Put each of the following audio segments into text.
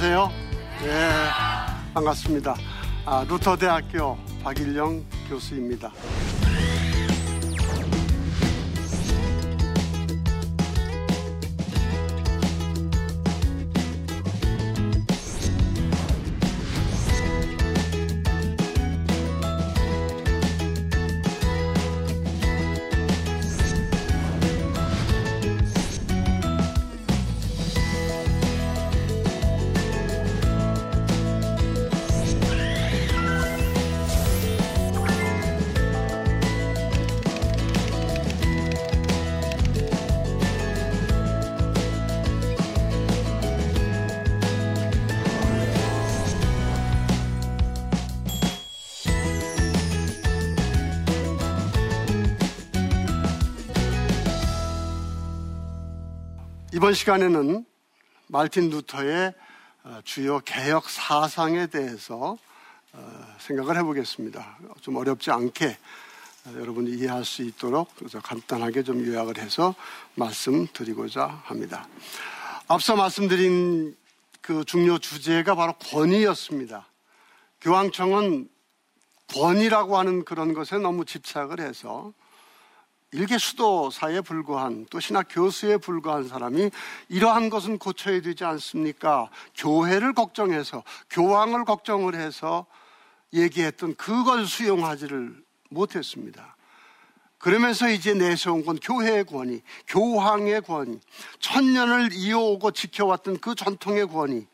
안녕하세요. 네, 반갑습니다. 아, 루터대학교 박일영 교수입니다. 이번 시간에는 말틴 루터의 어, 주요 개혁 사상에 대해서 어, 생각을 해보겠습니다. 좀 어렵지 않게 어, 여러분이 이해할 수 있도록 간단하게 좀 요약을 해서 말씀드리고자 합니다. 앞서 말씀드린 그 중요 주제가 바로 권위였습니다. 교황청은 권위라고 하는 그런 것에 너무 집착을 해서 일개 수도사에 불과한 또 신학 교수에 불과한 사람이 이러한 것은 고쳐야 되지 않습니까? 교회를 걱정해서 교황을 걱정을 해서 얘기했던 그걸 수용하지를 못했습니다. 그러면서 이제 내세운 건 교회의 권위, 교황의 권위, 천년을 이어오고 지켜왔던 그 전통의 권위,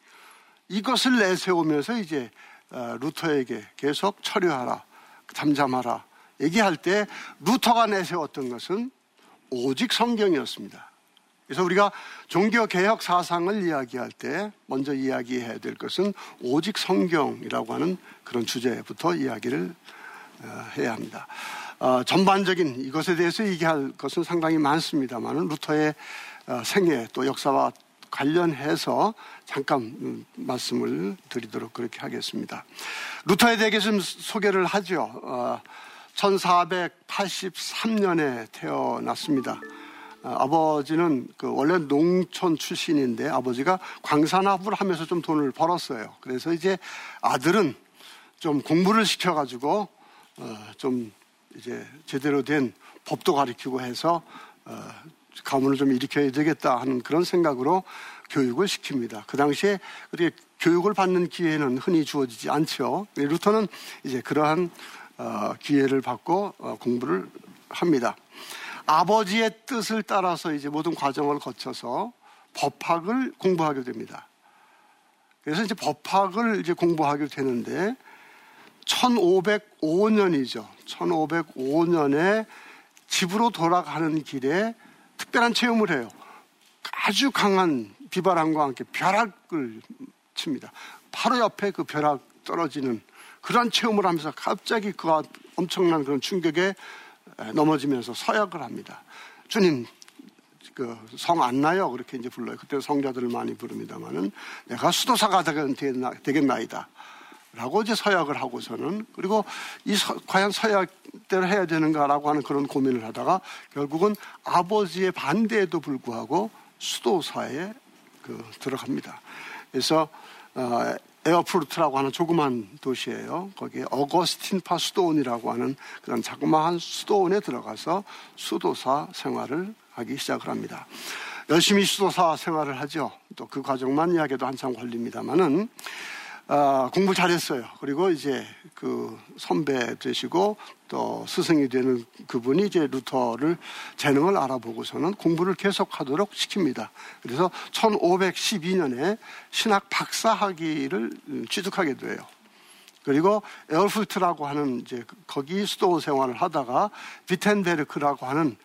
이것을 내세우면서 이제 어, 루터에게 계속 처리하라, 잠잠하라, 얘기할 때 루터가 내세웠던 것은 오직 성경이었습니다. 그래서 우리가 종교 개혁 사상을 이야기할 때 먼저 이야기해야 될 것은 오직 성경이라고 하는 그런 주제부터 이야기를 어, 해야 합니다. 어, 전반적인 이것에 대해서 얘기할 것은 상당히 많습니다만 루터의 어, 생애 또 역사와 관련해서 잠깐 음, 말씀을 드리도록 그렇게 하겠습니다. 루터에 대해 좀 소개를 하죠. 1483년에 태어났습니다. 어, 아버지는 그 원래 농촌 출신인데 아버지가 광산업을 하면서 좀 돈을 벌었어요. 그래서 이제 아들은 좀 공부를 시켜가지고 어, 좀 이제 제대로 된 법도 가르치고 해서 어, 가문을 좀 일으켜야 되겠다 하는 그런 생각으로 교육을 시킵니다. 그 당시에 그렇게 교육을 받는 기회는 흔히 주어지지 않죠. 루터는 이제 그러한 어, 기회를 받고 어, 공부를 합니다. 아버지의 뜻을 따라서 이제 모든 과정을 거쳐서 법학을 공부하게 됩니다. 그래서 이제 법학을 이제 공부하게 되는데 1505년이죠. 1505년에 집으로 돌아가는 길에 특별한 체험을 해요. 아주 강한 비바람과 함께 벼락을 칩니다. 바로 옆에 그 벼락 떨어지는 그러한 체험을 하면서 갑자기 그가 엄청난 그런 충격에 넘어지면서 서약을 합니다. 주님, 그 성 안 나요? 그렇게 이제 불러요. 그때 성자들을 많이 부릅니다만은 내가 수도사가 되겠나이다. 라고 이제 서약을 하고서는 그리고 이 서, 과연 서약대로 해야 되는가라고 하는 그런 고민을 하다가 결국은 아버지의 반대에도 불구하고 수도사에 그 들어갑니다. 그래서 어, 에어프루트라고 하는 조그만 도시예요. 거기에 어거스틴 파 수도원이라고 하는 그런 자그마한 수도원에 들어가서 수도사 생활을 하기 시작을 합니다. 열심히 수도사 생활을 하죠. 또 그 과정만 이야기도 한참 걸립니다만은 어, 공부 잘했어요. 그리고 이제 그 선배 되시고 또 스승이 되는 그분이 이제 루터를 재능을 알아보고서는 공부를 계속 하도록 시킵니다. 그래서 1512년에 신학 박사 학위를 취득하게 돼요. 그리고 에르푸르트라고 하는 이제 거기 수도 생활을 하다가 비텐베르크라고 하는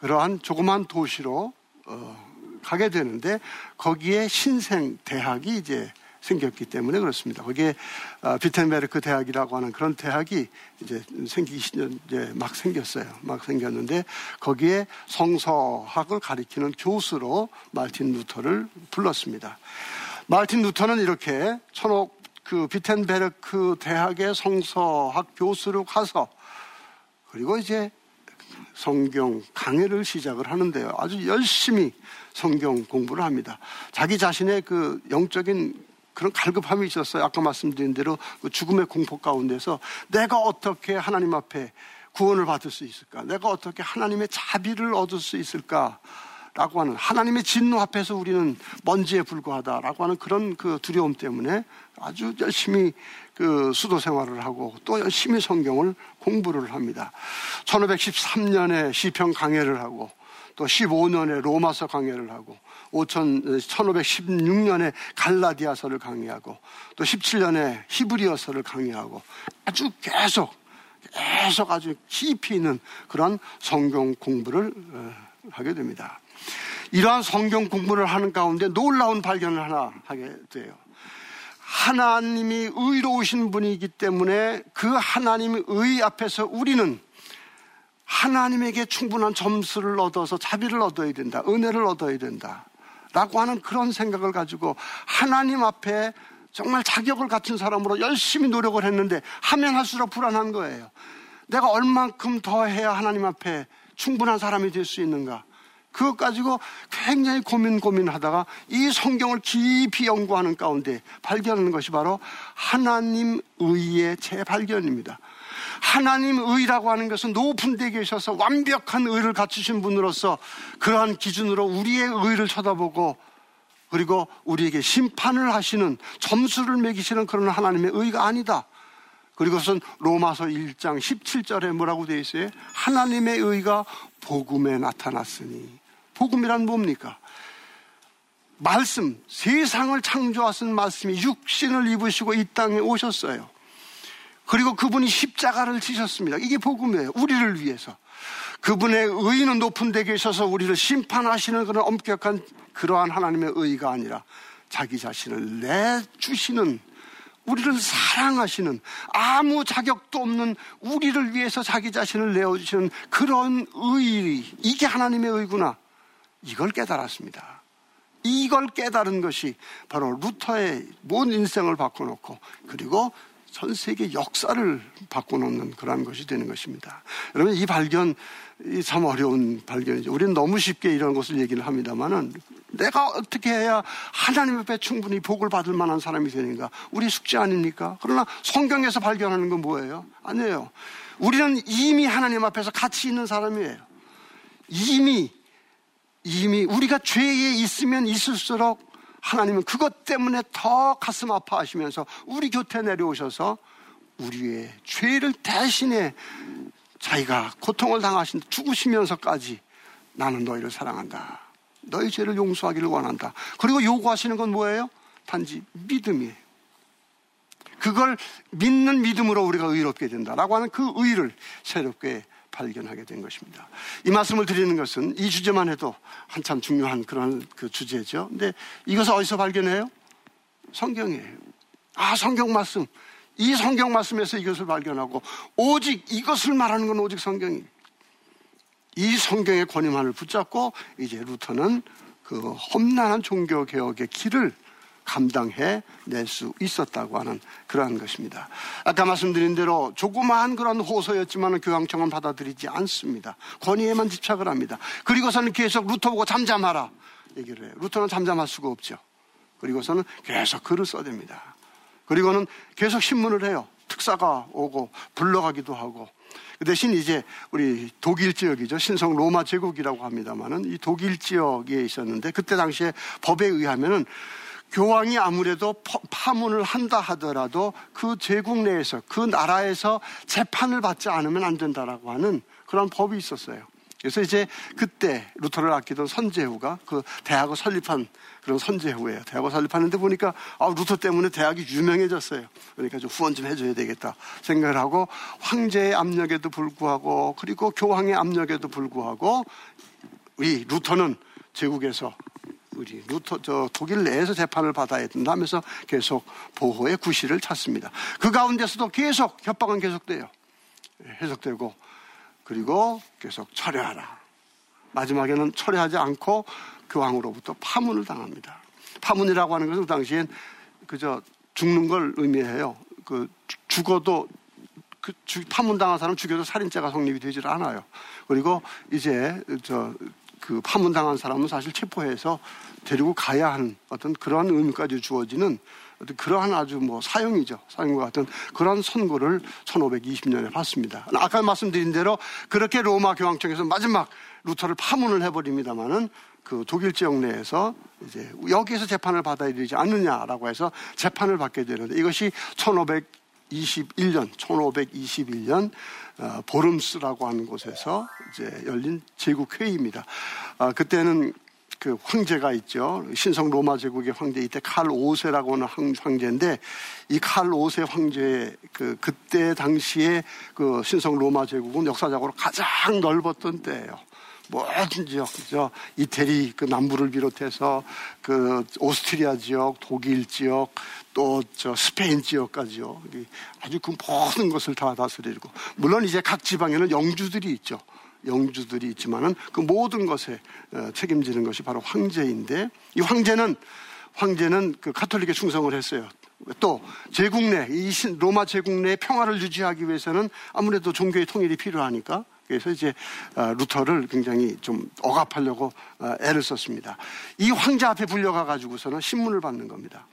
그러한 조그만 도시로 어, 가게 되는데 거기에 신생 대학이 이제 생겼기 때문에 그렇습니다. 거기에 어, 비텐베르크 대학이라고 하는 그런 대학이 이제 생기기 이제 막 생겼어요. 막 생겼는데 거기에 성서학을 가리키는 교수로 말틴 루터를 불렀습니다. 말틴 루터는 이렇게 천옥 그 비텐베르크 대학의 성서학 교수로 가서 그리고 이제 성경 강해를 시작을 하는데요. 아주 열심히 성경 공부를 합니다. 자기 자신의 그 영적인 그런 갈급함이 있었어요. 아까 말씀드린 대로 그 죽음의 공포 가운데서 내가 어떻게 하나님 앞에 구원을 받을 수 있을까? 내가 어떻게 하나님의 자비를 얻을 수 있을까? 라고 하는 하나님의 진노 앞에서 우리는 먼지에 불과하다라고 하는 그런 그 두려움 때문에 아주 열심히 그 수도 생활을 하고 또 열심히 성경을 공부를 합니다. 1513년에 시편 강해를 하고 또 15년에 로마서 강해를 하고 5천, 1516년에 갈라디아서를 강의하고 또 17년에 히브리어서를 강의하고 아주 계속 계속 아주 깊이 있는 그런 성경 공부를 어, 하게 됩니다. 이러한 성경 공부를 하는 가운데 놀라운 발견을 하나 하게 돼요. 하나님이 의로우신 분이기 때문에 그 하나님의 의 앞에서 우리는 하나님에게 충분한 점수를 얻어서 자비를 얻어야 된다. 은혜를 얻어야 된다. 라고 하는 그런 생각을 가지고 하나님 앞에 정말 자격을 갖춘 사람으로 열심히 노력을 했는데 하면 할수록 불안한 거예요. 내가 얼만큼 더 해야 하나님 앞에 충분한 사람이 될 수 있는가? 그것 가지고 굉장히 고민 고민하다가 이 성경을 깊이 연구하는 가운데 발견하는 것이 바로 하나님 의의 재발견입니다. 하나님 의라고 하는 것은 높은 데 계셔서 완벽한 의를 갖추신 분으로서 그러한 기준으로 우리의 의를 쳐다보고 그리고 우리에게 심판을 하시는 점수를 매기시는 그런 하나님의 의가 아니다. 그리고선 로마서 1장 17절에 뭐라고 되어 있어요? 하나님의 의가 복음에 나타났으니. 복음이란 뭡니까? 말씀, 세상을 창조하신 말씀이 육신을 입으시고 이 땅에 오셨어요. 그리고 그분이 십자가를 지셨습니다. 이게 복음이에요. 우리를 위해서. 그분의 의는 높은 데 계셔서 우리를 심판하시는 그런 엄격한 그러한 하나님의 의가 아니라 자기 자신을 내주시는 우리를 사랑하시는 아무 자격도 없는 우리를 위해서 자기 자신을 내어주시는 그런 의, 이게 하나님의 의구나. 이걸 깨달았습니다. 이걸 깨달은 것이 바로 루터의 모든 인생을 바꿔놓고 그리고 전 세계 역사를 바꿔놓는 그러한 것이 되는 것입니다. 여러분 이 발견 참 어려운 발견이죠. 우리는 너무 쉽게 이런 것을 얘기를 합니다만은 내가 어떻게 해야 하나님 앞에 충분히 복을 받을 만한 사람이 되는가? 우리 숙제 아닙니까? 그러나 성경에서 발견하는 건 뭐예요? 아니에요. 우리는 이미 하나님 앞에서 가치 있는 사람이에요. 이미 이미 우리가 죄에 있으면 있을수록 하나님은 그것 때문에 더 가슴 아파하시면서 우리 곁에 내려오셔서 우리의 죄를 대신에 자기가 고통을 당하신 죽으시면서까지 나는 너희를 사랑한다. 너희 죄를 용서하기를 원한다. 그리고 요구하시는 건 뭐예요? 단지 믿음이에요. 그걸 믿는 믿음으로 우리가 의롭게 된다라고 하는 그 의를 새롭게 발견하게 된 것입니다. 이 말씀을 드리는 것은 이 주제만 해도 한참 중요한 그런 그 주제죠. 근데 이것을 어디서 발견해요? 성경이에요. 아, 성경 말씀. 이 성경 말씀에서 이것을 발견하고 오직 이것을 말하는 건 오직 성경이. 이 성경의 권위만을 붙잡고 이제 루터는 그 험난한 종교 개혁의 길을 감당해 낼 수 있었다고 하는 그러한 것입니다. 아까 말씀드린 대로 조그마한 그런 호소였지만 교황청은 받아들이지 않습니다. 권위에만 집착을 합니다. 그리고서는 계속 루터 보고 잠잠하라 얘기를 해요. 루터는 잠잠할 수가 없죠. 그리고서는 계속 글을 써댑니다. 그리고는 계속 신문을 해요. 특사가 오고 불러가기도 하고 그 대신 이제 우리 독일 지역이죠. 신성 로마 제국이라고 합니다만은 이 독일 지역에 있었는데 그때 당시에 법에 의하면은 교황이 아무래도 파문을 한다 하더라도 그 제국 내에서 그 나라에서 재판을 받지 않으면 안 된다라고 하는 그런 법이 있었어요. 그래서 이제 그때 루터를 아끼던 선제후가 그 대학을 설립한 그런 선제후예요. 대학을 설립하는데 보니까 아, 루터 때문에 대학이 유명해졌어요. 그러니까 좀 후원 좀 해줘야 되겠다 생각을 하고 황제의 압력에도 불구하고 그리고 교황의 압력에도 불구하고 우리 루터는 제국에서 우리 루터 저 독일 내에서 재판을 받아야 된다 하면서 계속 보호의 구실을 찾습니다. 그 가운데서도 계속 협박은 계속돼요. 예, 해석되고 그리고 계속 철회하라. 마지막에는 철회하지 않고 교황으로부터 파문을 당합니다. 파문이라고 하는 것은 그 당시엔 그저 죽는 걸 의미해요. 그 죽어도 그 파문당한 사람 죽여도 살인죄가 성립이 되질 않아요. 그리고 이제 저 그 파문당한 사람은 사실 체포해서 데리고 가야 하는 어떤 그러한 의미까지 주어지는 그러한 아주 뭐 사형이죠. 사형과 같은 그러한 선고를 1520년에 받습니다. 아까 말씀드린 대로 그렇게 로마 교황청에서 마지막 루터를 파문을 해버립니다마는 그 독일 지역 내에서 이제 여기에서 재판을 받아야 되지 않느냐라고 해서 재판을 받게 되는데 이것이 1521년, 1521년 어, 보름스라고 하는 곳에서 이제 열린 제국 회의입니다. 아, 그때는 그 황제가 있죠. 신성 로마 제국의 황제 이때 칼 5세라고 하는 황제인데 이 칼 5세 황제의 그 그때 당시에 그 신성 로마 제국은 역사적으로 가장 넓었던 때예요. 모든 지역, 그죠? 이태리 그 남부를 비롯해서 그 오스트리아 지역, 독일 지역, 또 저 스페인 지역까지요. 아주 그 모든 것을 다 다스리고 물론 이제 각 지방에는 영주들이 있죠. 영주들이 있지만은 그 모든 것에 어, 책임지는 것이 바로 황제인데 이 황제는 황제는 그 카톨릭에 충성을 했어요. 또 제국 내, 이 로마 제국 내의 평화를 유지하기 위해서는 아무래도 종교의 통일이 필요하니까 그래서 이제 어, 루터를 굉장히 좀 억압하려고 어, 애를 썼습니다. 이 황제 앞에 불려가 가지고서는 신문을 받는 겁니다.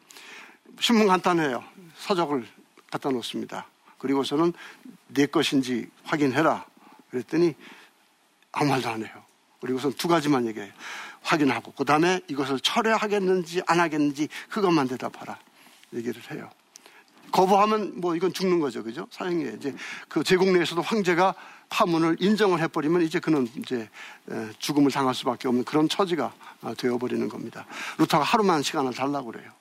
신문 간단해요. 서적을 갖다 놓습니다. 그리고서는 내 것인지 확인해라. 그랬더니 아무 말도 안 해요. 그리고선 두 가지만 얘기해요. 확인하고 그 다음에 이것을 철회하겠는지 안 하겠는지 그것만 대답하라. 얘기를 해요. 거부하면 뭐 이건 죽는 거죠. 그죠? 사형이에요. 이제 그 제국 내에서도 황제가 파문을 인정을 해버리면 이제 그는 이제 죽음을 당할 수밖에 없는 그런 처지가 아, 되어버리는 겁니다. 루터가 하루만 시간을 달라고 그래요.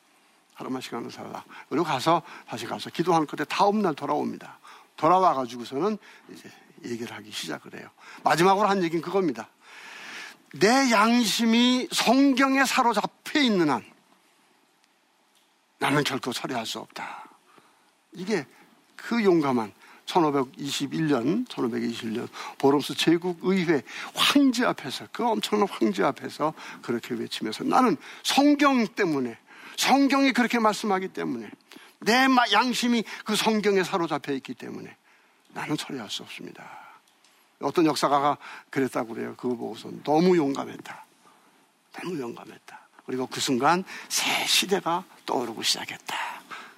하루만 시간을 달라. 그리고 가서 다시 가서 기도하는 끝에 다음 날 돌아옵니다. 돌아와 가지고서는 이제 얘기를 하기 시작을 해요. 마지막으로 한 얘기는 그겁니다. 내 양심이 성경에 사로잡혀 있는 한 나는 결코 처리할 수 없다. 이게 그 용감한 1521년, 1521년 보름스 제국의회 황제 앞에서 그 엄청난 황제 앞에서 그렇게 외치면서 나는 성경 때문에 성경이 그렇게 말씀하기 때문에 내 양심이 그 성경에 사로잡혀 있기 때문에 나는 처리할 수 없습니다. 어떤 역사가가 그랬다고 그래요. 그거 보고서 너무 용감했다. 너무 용감했다. 그리고 그 순간 새 시대가 떠오르고 시작했다.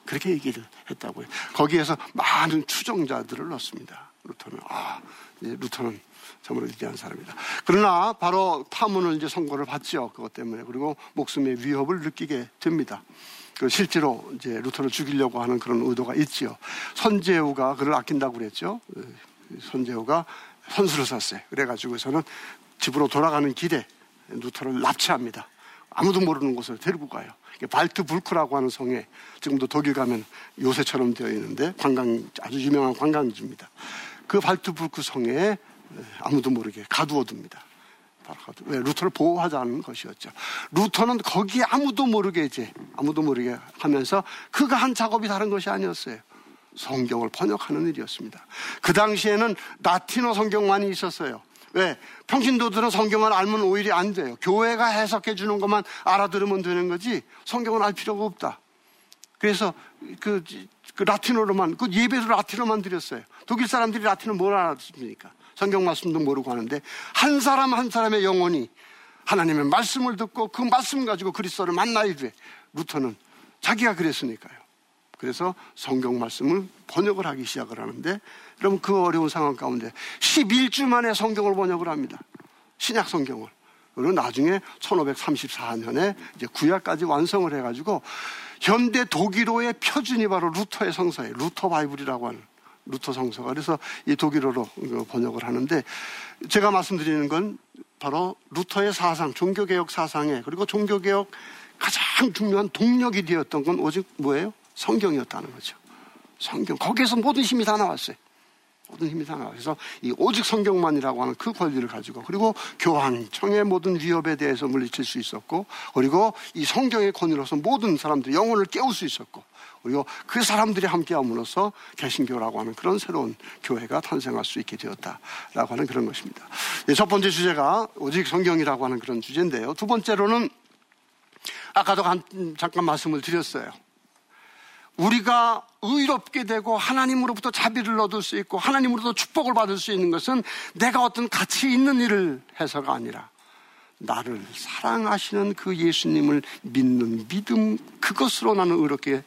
그렇게 얘기를 했다고요. 거기에서 많은 추정자들을 넣습니다. 루터는 아, 루터는 정말로 위대한 사람이다. 그러나 바로 파문을 이제 선고를 받죠. 그것 때문에 그리고 목숨의 위협을 느끼게 됩니다. 그 실제로 이제 루터를 죽이려고 하는 그런 의도가 있지요. 선제우가 그를 아낀다고 그랬죠. 그 선제우가 선수를 샀어요. 그래가지고서는 집으로 돌아가는 길에 루터를 납치합니다. 아무도 모르는 곳을 데리고 가요. 발트불크라고 하는 성에 지금도 독일 가면 요새처럼 되어 있는데 관광 아주 유명한 관광지입니다. 그 발트불크 성에 아무도 모르게 가두어 둡니다. 왜 루터를 보호하자는 것이었죠. 루터는 거기에 아무도 모르게 이제 아무도 모르게 하면서 그가 한 작업이 다른 것이 아니었어요. 성경을 번역하는 일이었습니다. 그 당시에는 라틴어 성경만이 있었어요. 왜? 평신도들은 성경을 알면 오히려 안 돼요. 교회가 해석해 주는 것만 알아들으면 되는 거지 성경을 알 필요가 없다. 그래서 그, 그 라틴어로만, 그 예배도 라틴어만 드렸어요. 독일 사람들이 라틴어 뭘 알았습니까? 성경 말씀도 모르고 하는데 한 사람 한 사람의 영혼이 하나님의 말씀을 듣고 그 말씀 가지고 그리스도를 만나야 돼. 루터는 자기가 그랬으니까요. 그래서 성경 말씀을 번역을 하기 시작을 하는데 여러분 그 어려운 상황 가운데 11주 만에 성경을 번역을 합니다. 신약 성경을. 그리고 나중에 1534년에 이제 구약까지 완성을 해가지고 현대 독일어의 표준이 바로 루터의 성서예요. 루터 바이블이라고 하는 루터 성서가. 그래서 이 독일어로 번역을 하는데 제가 말씀드리는 건 바로 루터의 사상, 종교개혁 사상에 그리고 종교개혁 가장 중요한 동력이 되었던 건 오직 뭐예요? 성경이었다는 거죠. 성경. 거기에서 모든 힘이 다 나왔어요. 모든 힘이 다 나와요. 그래서 이 오직 성경만이라고 하는 그 권리를 가지고 그리고 교황청의 모든 위협에 대해서 물리칠 수 있었고 그리고 이 성경의 권위로서 모든 사람들이 영혼을 깨울 수 있었고 그리고 그 사람들이 함께함으로써 개신교라고 하는 그런 새로운 교회가 탄생할 수 있게 되었다라고 하는 그런 것입니다. 네, 첫 번째 주제가 오직 성경이라고 하는 그런 주제인데요. 두 번째로는 아까도 잠깐 말씀을 드렸어요. 우리가 의롭게 되고 하나님으로부터 자비를 얻을 수 있고 하나님으로부터 축복을 받을 수 있는 것은 내가 어떤 가치 있는 일을 해서가 아니라 나를 사랑하시는 그 예수님을 믿는 믿음 그것으로 나는 의롭게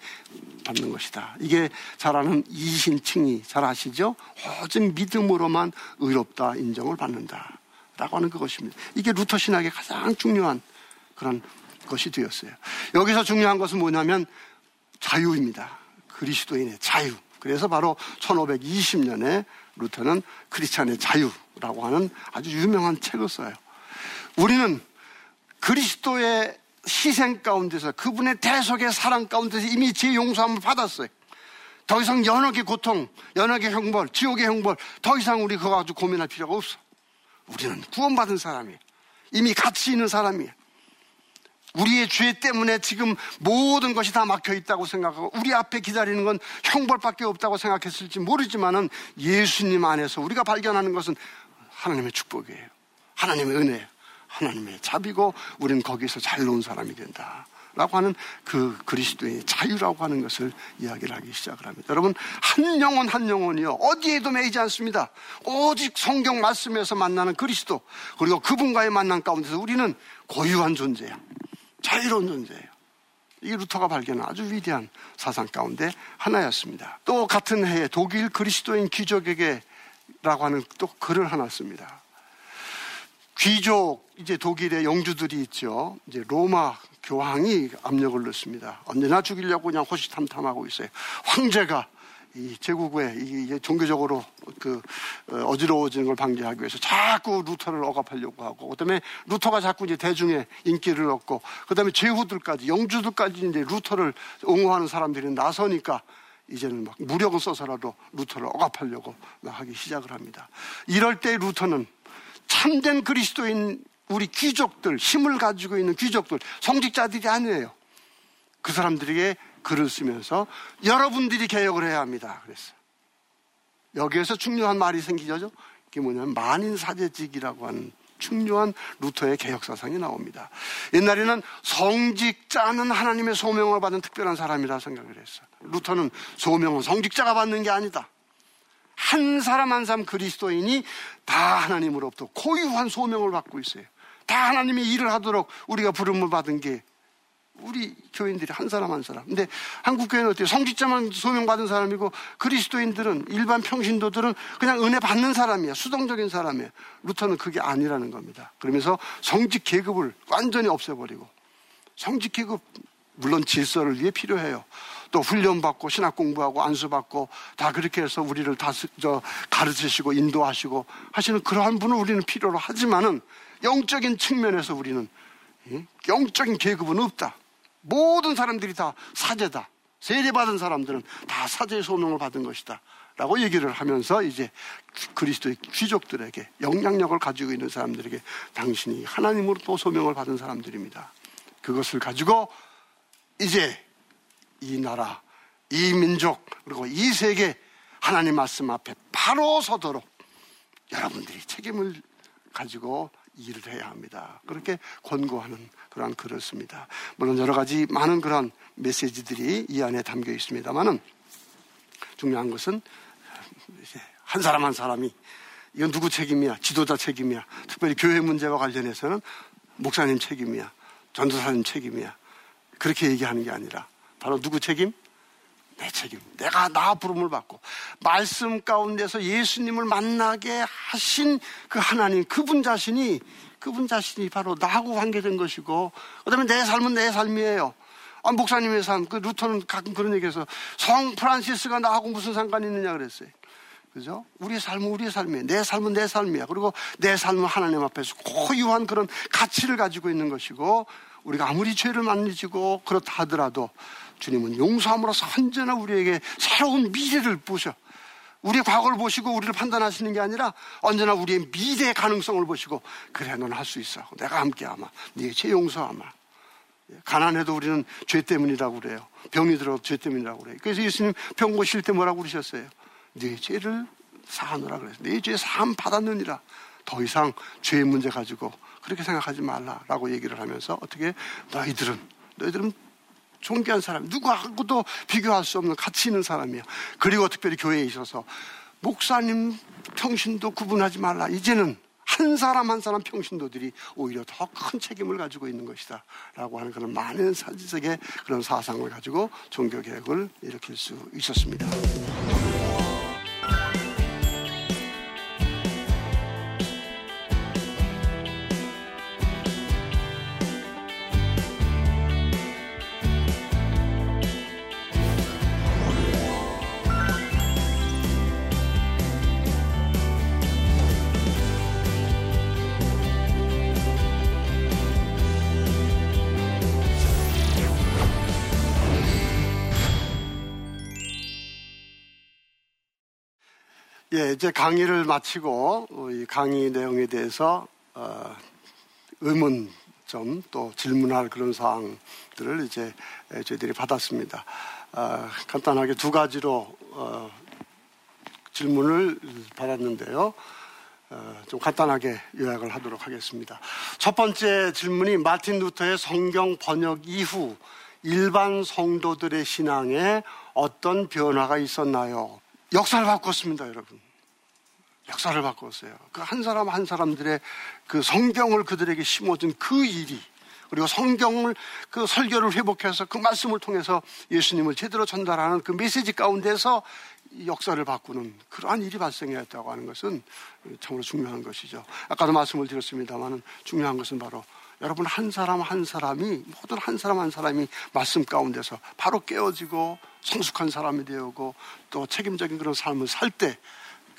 받는 것이다. 이게 잘 아는 이신칭이 잘 아시죠? 오직 믿음으로만 의롭다 인정을 받는다. 라고 하는 그것입니다. 이게 루터 신학의 가장 중요한 그런 것이 되었어요. 여기서 중요한 것은 뭐냐면 자유입니다. 그리스도인의 자유. 그래서 바로 1520년에 루터는 크리스찬의 자유라고 하는 아주 유명한 책을 써요. 우리는 그리스도의 희생 가운데서 그분의 대속의 사랑 가운데서 이미 제 용서함을 받았어요. 더 이상 연옥의 고통, 연옥의 형벌, 지옥의 형벌, 더 이상 우리 그거 가지고 고민할 필요가 없어. 우리는 구원받은 사람이에요. 이미 가치 있는 사람이에요. 우리의 죄 때문에 지금 모든 것이 다 막혀 있다고 생각하고 우리 앞에 기다리는 건 형벌밖에 없다고 생각했을지 모르지만은 예수님 안에서 우리가 발견하는 것은 하나님의 축복이에요. 하나님의 은혜예요. 하나님의 자비고 우리는 거기서 잘 놓은 사람이 된다. 라고 하는 그 그리스도의 자유라고 하는 것을 이야기를 하기 시작을 합니다. 여러분, 한 영혼 한 영혼이요. 어디에도 매이지 않습니다. 오직 성경 말씀에서 만나는 그리스도, 그리고 그분과의 만남 가운데서 우리는 고유한 존재야. 자유로운 존재예요. 이 루터가 발견한 아주 위대한 사상 가운데 하나였습니다. 또 같은 해에 독일 그리스도인 귀족에게라고 하는 또 글을 하나 씁니다. 귀족, 이제 독일의 영주들이 있죠. 이제 로마 교황이 압력을 넣습니다. 언제나 죽이려고 그냥 호시탐탐하고 있어요. 황제가 이 제국에 이 종교적으로 그 어, 어지러워지는 걸 방지하기 위해서 자꾸 루터를 억압하려고 하고 그다음에 루터가 자꾸 이제 대중의 인기를 얻고 그다음에 제후들까지 영주들까지 이제 루터를 옹호하는 사람들이 나서니까 이제는 막 무력을 써서라도 루터를 억압하려고 하기 시작을 합니다. 이럴 때 루터는 참된 그리스도인 우리 귀족들, 힘을 가지고 있는 귀족들, 성직자들이 아니에요. 그 사람들에게 글을 쓰면서 여러분들이 개혁을 해야 합니다. 그랬어요. 여기에서 중요한 말이 생기죠. 그게 뭐냐면 만인사제직이라고 하는 중요한 루터의 개혁 사상이 나옵니다. 옛날에는 성직자는 하나님의 소명을 받은 특별한 사람이라 생각을 했어요. 루터는 소명은 성직자가 받는 게 아니다. 한 사람 한 사람 그리스도인이 다 하나님으로부터 고유한 소명을 받고 있어요. 다 하나님의 일을 하도록 우리가 부름을 받은 게 우리 교인들이 한 사람 한 사람. 근데 한국 교회는 어때요? 성직자만 소명받은 사람이고 그리스도인들은 일반 평신도들은 그냥 은혜 받는 사람이야. 수동적인 사람이야. 루터는 그게 아니라는 겁니다. 그러면서 성직 계급을 완전히 없애버리고 성직 계급 물론 질서를 위해 필요해요. 또 훈련받고 신학 공부하고 안수받고 다 그렇게 해서 우리를 다 저, 가르치시고 인도하시고 하시는 그러한 분을 우리는 필요로 하지만은 영적인 측면에서 우리는 영적인 계급은 없다. 모든 사람들이 다 사제다. 세례받은 사람들은 다 사제의 소명을 받은 것이다. 라고 얘기를 하면서 이제 그리스도의 귀족들에게 영향력을 가지고 있는 사람들에게 당신이 하나님으로 또 소명을 받은 사람들입니다. 그것을 가지고 이제 이 나라, 이 민족, 그리고 이 세계 하나님 말씀 앞에 바로 서도록 여러분들이 책임을 가지고 일을 해야 합니다. 그렇게 권고하는 그러한 글을 씁니다. 물론 여러 가지 많은 그런 메시지들이 이 안에 담겨 있습니다만은 중요한 것은 한 사람 한 사람이 이건 누구 책임이야? 지도자 책임이야. 특별히 교회 문제와 관련해서는 목사님 책임이야. 전도사님 책임이야. 그렇게 얘기하는 게 아니라 바로 누구 책임? 내 책임. 내가 나 부름을 받고 말씀 가운데서 예수님을 만나게 하신 그 하나님 그분 자신이 그분 자신이 바로 나하고 관계된 것이고 그다음에 내 삶은 내 삶이에요. 아, 목사님의 삶, 그 루터는 가끔 그런 얘기해서 성 프란시스가 나하고 무슨 상관이 있느냐 그랬어요. 그죠? 우리의 삶은 우리의 삶이에요. 내 삶은 내 삶이야. 그리고 내 삶은 하나님 앞에서 고유한 그런 가치를 가지고 있는 것이고 우리가 아무리 죄를 많이 지고 그렇다 하더라도 주님은 용서함으로써 언제나 우리에게 새로운 미래를 보셔. 우리의 과거를 보시고 우리를 판단하시는 게 아니라 언제나 우리의 미래의 가능성을 보시고 그래 넌 할 수 있어. 내가 함께하마. 네게 죄 용서하마. 가난해도 우리는 죄 때문이라고 그래요. 병이 들어도 죄 때문이라고 그래요. 그래서 예수님 병 고실 때 뭐라고 그러셨어요? 네 죄를 사하느라 그래서 네 죄 사함 받았느니라. 더 이상 죄의 문제 가지고 그렇게 생각하지 말라라고 얘기를 하면서 어떻게 너희들은 너희들은 존귀한 사람, 누구하고도 비교할 수 없는 가치 있는 사람이야. 그리고 특별히 교회에 있어서 목사님 평신도 구분하지 말라. 이제는 한한 사람 한 사람 평신도들이 오히려 더 큰 책임을 가지고 있는 것이다. 라고 하는 그런 많은 사지적의 그런 사상을 가지고 종교개혁을 일으킬 수 있었습니다. 예, 이제 강의를 마치고 이 강의 내용에 대해서 어, 의문점 또 질문할 그런 사항들을 이제 저희들이 받았습니다. 어, 간단하게 두 가지로 어, 질문을 받았는데요. 어, 좀 간단하게 요약을 하도록 하겠습니다. 첫 번째 질문이 마틴 루터의 성경 번역 이후 일반 성도들의 신앙에 어떤 변화가 있었나요? 역사를 바꿨습니다, 여러분. 역사를 바꿨어요. 그 한 사람 한 사람들의 그 성경을 그들에게 심어준 그 일이 그리고 성경을 그 설교를 회복해서 그 말씀을 통해서 예수님을 제대로 전달하는 그 메시지 가운데서 역사를 바꾸는 그러한 일이 발생했다고 하는 것은 참으로 중요한 것이죠. 아까도 말씀을 드렸습니다만 중요한 것은 바로 여러분 한 사람 한 사람이 모든 한 사람 한 사람이 말씀 가운데서 바로 깨어지고 성숙한 사람이 되고 또 책임적인 그런 삶을 살 때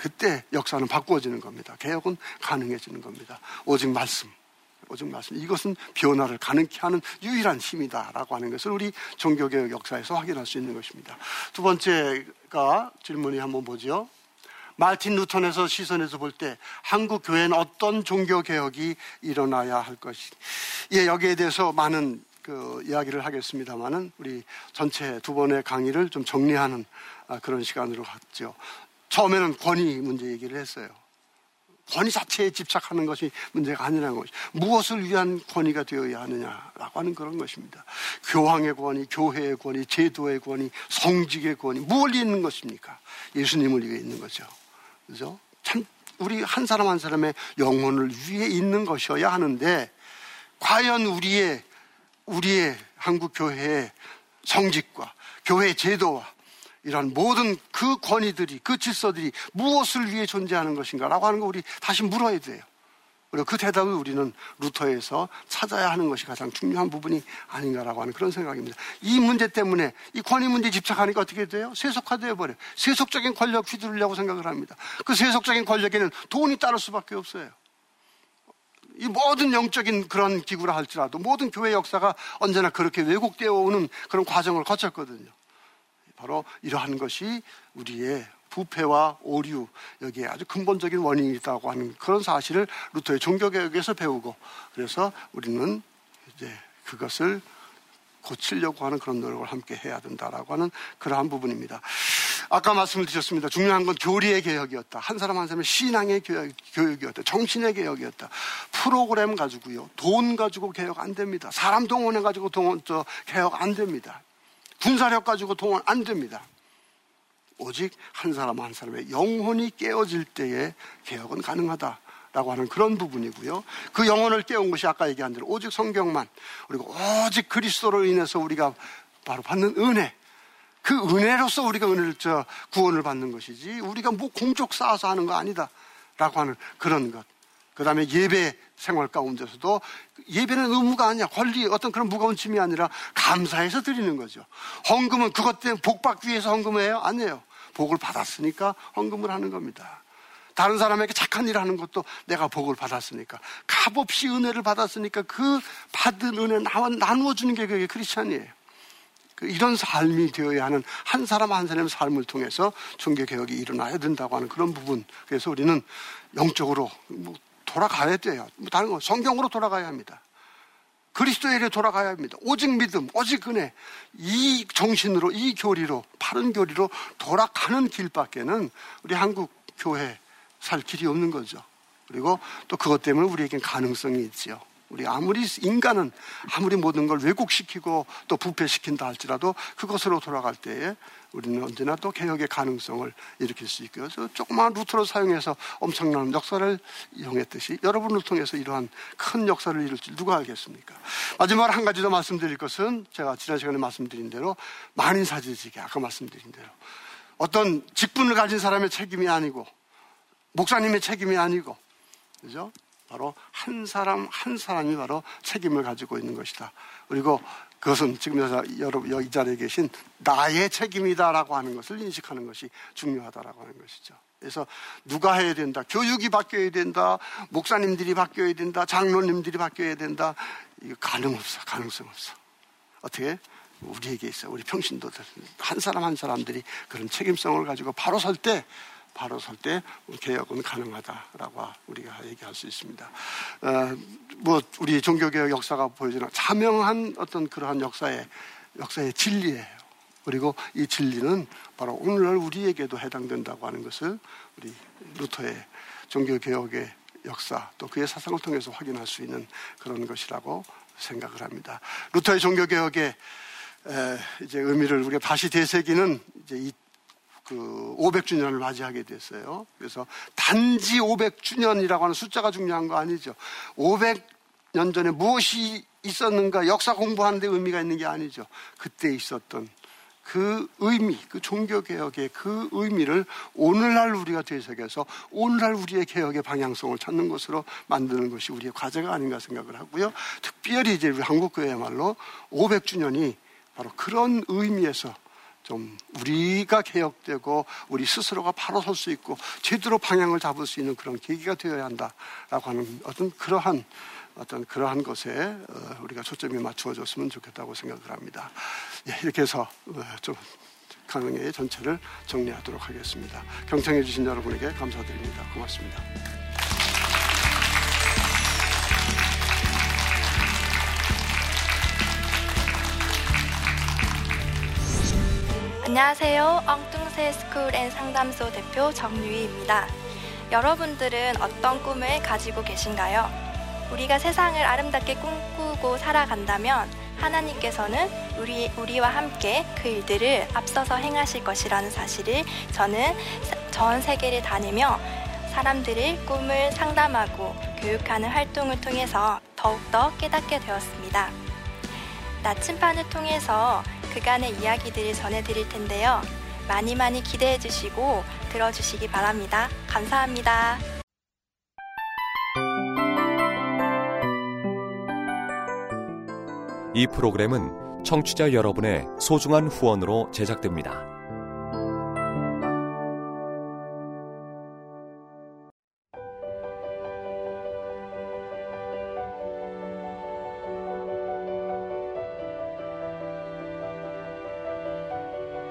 그때 역사는 바꾸어지는 겁니다. 개혁은 가능해지는 겁니다. 오직 말씀. 오직 말씀. 이것은 변화를 가능케 하는 유일한 힘이다라고 하는 것을 우리 종교개혁 역사에서 확인할 수 있는 것입니다. 두 번째가 질문이 한번 보죠. 말틴 루턴에서 시선에서 볼 때 한국 교회는 어떤 종교 개혁이 일어나야 할 것이. 예, 여기에 대해서 많은 그 이야기를 하겠습니다만은 우리 전체 두 번의 강의를 좀 정리하는 아, 그런 시간으로 갔죠. 처음에는 권위 문제 얘기를 했어요. 권위 자체에 집착하는 것이 문제가 아니라는 것이 무엇을 위한 권위가 되어야 하느냐라고 하는 그런 것입니다. 교황의 권위, 교회의 권위, 제도의 권위, 성직의 권위, 위해 있는 것입니까? 예수님을 위해 있는 거죠. 그죠? 참, 우리 한 사람 한 사람의 영혼을 위해 있는 것이어야 하는데, 과연 우리의, 우리의 한국 교회의 성직과 교회 제도와 이런 모든 그 권위들이, 그 질서들이 무엇을 위해 존재하는 것인가라고 하는 거 우리 다시 물어야 돼요. 그리고 그 대답을 우리는 루터에서 찾아야 하는 것이 가장 중요한 부분이 아닌가라고 하는 그런 생각입니다. 이 문제 때문에 이 권위 문제 집착하니까 어떻게 돼요? 세속화되어 버려요. 세속적인 권력 휘두르려고 생각을 합니다. 그 세속적인 권력에는 돈이 따를 수밖에 없어요. 이 모든 영적인 그런 기구라 할지라도 모든 교회 역사가 언제나 그렇게 왜곡되어 오는 그런 과정을 거쳤거든요. 바로 이러한 것이 우리의 부패와 오류 여기에 아주 근본적인 원인이 있다고 하는 그런 사실을 루터의 종교개혁에서 배우고 그래서 우리는 이제 그것을 고치려고 하는 그런 노력을 함께 해야 된다라고 하는 그러한 부분입니다. 아까 말씀을 드렸습니다. 중요한 건 교리의 개혁이었다. 한 사람 한 사람의 신앙의 교육, 교육이었다. 정신의 개혁이었다. 프로그램 가지고요. 돈 가지고 개혁 안 됩니다. 사람 동원해 가지고 동원, 저, 개혁 안 됩니다. 군사력 가지고 동원 안 됩니다. 오직 한 사람 한 사람의 영혼이 깨어질 때에 개혁은 가능하다 라고 하는 그런 부분이고요. 그 영혼을 깨운 것이 아까 얘기한 대로 오직 성경만 그리고 오직 그리스도로 인해서 우리가 바로 받는 은혜 그 은혜로서 우리가 은혜를 저 구원을 받는 것이지 우리가 뭐 공적 쌓아서 하는 거 아니다라고 하는 그런 것. 그 다음에 예배 생활 가운데서도 예배는 의무가 아니야. 권리, 어떤 그런 무거운 짐이 아니라 감사해서 드리는 거죠. 헌금은 그것 때문에 복 받기 위해서 헌금해요? 아니에요. 복을 받았으니까 헌금을 하는 겁니다. 다른 사람에게 착한 일을 하는 것도 내가 복을 받았으니까 값없이 은혜를 받았으니까 그 받은 은혜 나와 나누어 주는 게 그게 크리스찬이에요. 그 이런 삶이 되어야 하는 한 사람 한 사람의 삶을 통해서 종교 개혁이 일어나야 된다고 하는 그런 부분. 그래서 우리는 영적으로 뭐 돌아가야 돼요. 뭐 다른 거 성경으로 돌아가야 합니다. 그리스도에게 돌아가야 합니다. 오직 믿음, 오직 은혜, 이 정신으로, 이 교리로, 바른 교리로 돌아가는 길밖에는 우리 한국 교회 살 길이 없는 거죠. 그리고 또 그것 때문에 우리에겐 가능성이 있죠. 우리 아무리 인간은 아무리 모든 걸 왜곡시키고 또 부패시킨다 할지라도 그것으로 돌아갈 때에 우리는 언제나 또 개혁의 가능성을 일으킬 수 있고요. 저 조그마한 루터를 사용해서 엄청난 역사를 이용했듯이 여러분을 통해서 이러한 큰 역사를 이룰 줄 누가 알겠습니까? 마지막으로 한 가지 더 말씀드릴 것은 제가 지난 시간에 말씀드린 대로 만인사지지기 아까 말씀드린 대로 어떤 직분을 가진 사람의 책임이 아니고 목사님의 책임이 아니고 그죠? 바로 한 사람 한 사람이 바로 책임을 가지고 있는 것이다. 그리고 그것은 지금 여러분 여기 자리에 계신 나의 책임이다라고 하는 것을 인식하는 것이 중요하다라고 하는 것이죠. 그래서 누가 해야 된다. 교육이 바뀌어야 된다. 목사님들이 바뀌어야 된다. 장로님들이 바뀌어야 된다. 이거 가능 없어. 가능성 없어. 어떻게? 우리에게 있어. 우리 평신도들 한 사람 한 사람들이 그런 책임성을 가지고 바로 설 때 바로 설 때 개혁은 가능하다라고 우리가 얘기할 수 있습니다. 어, 뭐 우리 종교개혁 역사가 보여주는 자명한 어떤 그러한 역사의 역사의 진리예요. 그리고 이 진리는 바로 오늘날 우리에게도 해당된다고 하는 것을 우리 루터의 종교개혁의 역사 또 그의 사상을 통해서 확인할 수 있는 그런 것이라고 생각을 합니다. 루터의 종교개혁의 이제 의미를 우리가 다시 되새기는 이제 이 그 500주년을 맞이하게 됐어요. 그래서 단지 500주년이라고 하는 숫자가 중요한 거 아니죠. 500년 전에 무엇이 있었는가 역사 공부하는데 의미가 있는 게 아니죠. 그때 있었던 그 의미, 그 종교 개혁의 그 의미를 오늘날 우리가 되새겨서 오늘날 우리의 개혁의 방향성을 찾는 것으로 만드는 것이 우리의 과제가 아닌가 생각을 하고요. 특별히 이제 우리 한국교회야말로 500주년이 바로 그런 의미에서 좀 우리가 개혁되고 우리 스스로가 바로 설 수 있고 제대로 방향을 잡을 수 있는 그런 계기가 되어야 한다라고 하는 어떤 그러한 어떤 그러한 것에 어, 우리가 초점이 맞추어졌으면 좋겠다고 생각을 합니다. 예, 이렇게 해서 어, 좀 강의 전체를 정리하도록 하겠습니다. 경청해 주신 여러분에게 감사드립니다. 고맙습니다. 안녕하세요. 엉뚱새 스쿨 앤 상담소 대표 정유희입니다. 여러분들은 어떤 꿈을 가지고 계신가요? 우리가 세상을 아름답게 꿈꾸고 살아간다면 하나님께서는 우리, 우리와 함께 그 일들을 앞서서 행하실 것이라는 사실을 저는 전 세계를 다니며 사람들의 꿈을 상담하고 교육하는 활동을 통해서 더욱더 깨닫게 되었습니다. 나침반을 통해서 그간의 이야기들을 전해드릴 텐데요. 많이 많이 기대해 주시고 들어주시기 바랍니다. 감사합니다. 이 프로그램은 청취자 여러분의 소중한 후원으로 제작됩니다.